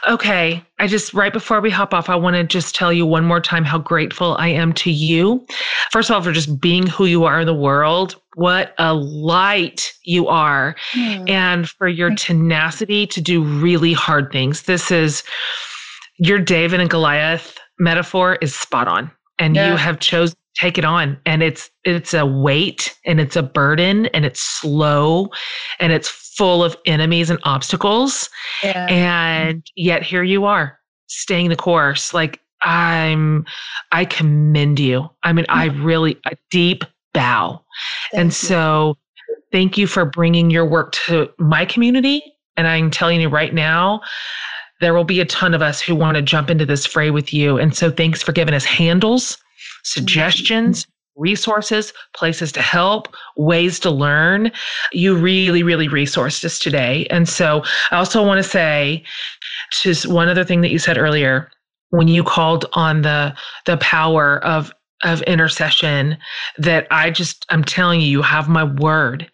Okay. I just, right before we hop off, I want to just tell you one more time how grateful I am to you. First of all, for just being who you are in the world. What a light you are. Mm. And for your tenacity to do really hard things. This is your David and Goliath metaphor is spot on. And yeah. you have chosen take it on. And it's it's a weight and it's a burden and it's slow and it's full of enemies and obstacles. Yeah. and yet here you are staying the course. Like i'm i commend you. I mean i really a deep bow. Thank and you. so thank you for bringing your work to my community. And i'm telling you right now there will be a ton of us who want to jump into this fray with you. And so thanks for giving us handles suggestions resources, places to help, ways to learn. You really, really resourced us today. And so I also want to say just one other thing that you said earlier when you called on the the power of of intercession that I just I'm telling you you have my word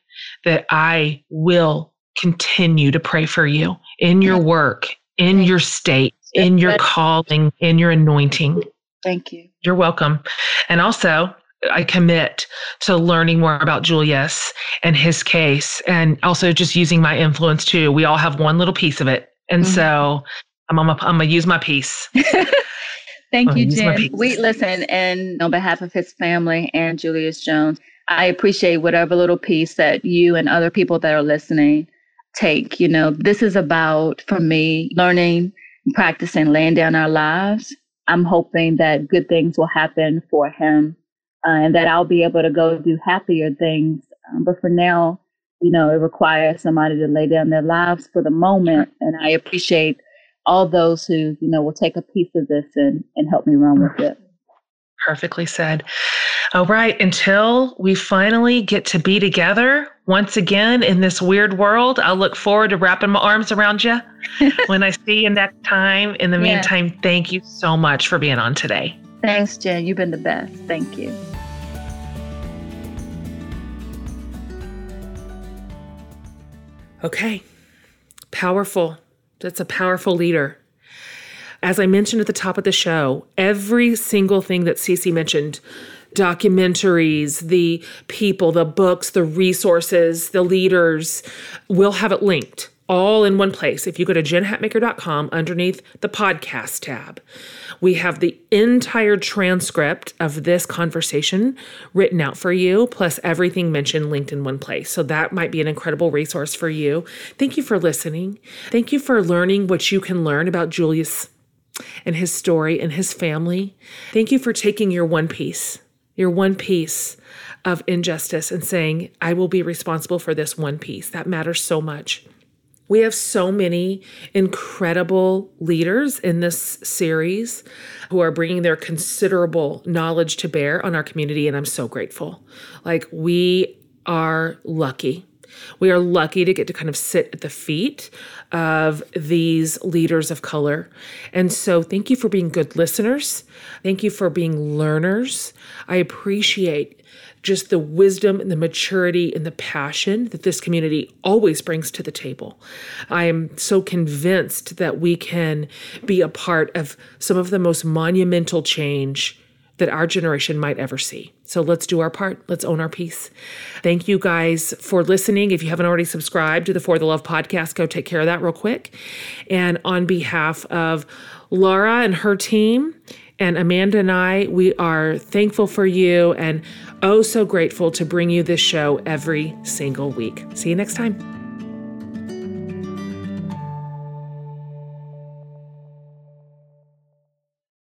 that I will continue to pray for you in your work, in your state, in your calling, in your anointing. Thank you. You're welcome. And also, I commit to learning more about Julius and his case, and also just using my influence too. We all have one little piece of it, and mm-hmm. so I'm, I'm, I'm gonna use my piece. Thank you, Jen. We listen, and on behalf of his family and Julius Jones, I appreciate whatever little piece that you and other people that are listening take. You know, this is about for me learning, practicing, laying down our lives. I'm hoping that good things will happen for him uh, and that I'll be able to go do happier things. Um, but for now, you know, it requires somebody to lay down their lives for the moment. And I appreciate all those who, you know, will take a piece of this and, and help me run with it. Perfectly said. All right. Until we finally get to be together once again in this weird world, I'll look forward to wrapping my arms around you when I see you next time. In the yeah. meantime, thank you so much for being on today. Thanks, Jen. You've been the best. Thank you. Okay. Powerful. That's a powerful leader. As I mentioned at the top of the show, every single thing that Cece mentioned documentaries, the people, the books, the resources, the leaders we'll have it linked all in one place. If you go to jenhatmaker.com underneath the podcast tab, we have the entire transcript of this conversation written out for you, plus everything mentioned linked in one place. So that might be an incredible resource for you. Thank you for listening. Thank you for learning what you can learn about Julius and his story and his family. Thank you for taking your one piece, your one piece of injustice and saying, I will be responsible for this one piece. That matters so much. We have so many incredible leaders in this series who are bringing their considerable knowledge to bear on our community, and I'm so grateful. Like, we are lucky. We are lucky to get to kind of sit at the feet of these leaders of color. And so, thank you for being good listeners. Thank you for being learners. I appreciate just the wisdom and the maturity and the passion that this community always brings to the table. I am so convinced that we can be a part of some of the most monumental change that our generation might ever see. So let's do our part. Let's own our piece. Thank you guys for listening. If you haven't already subscribed to the For the Love podcast, go take care of that real quick. And on behalf of Laura and her team, and Amanda and I, we are thankful for you and oh so grateful to bring you this show every single week. See you next time.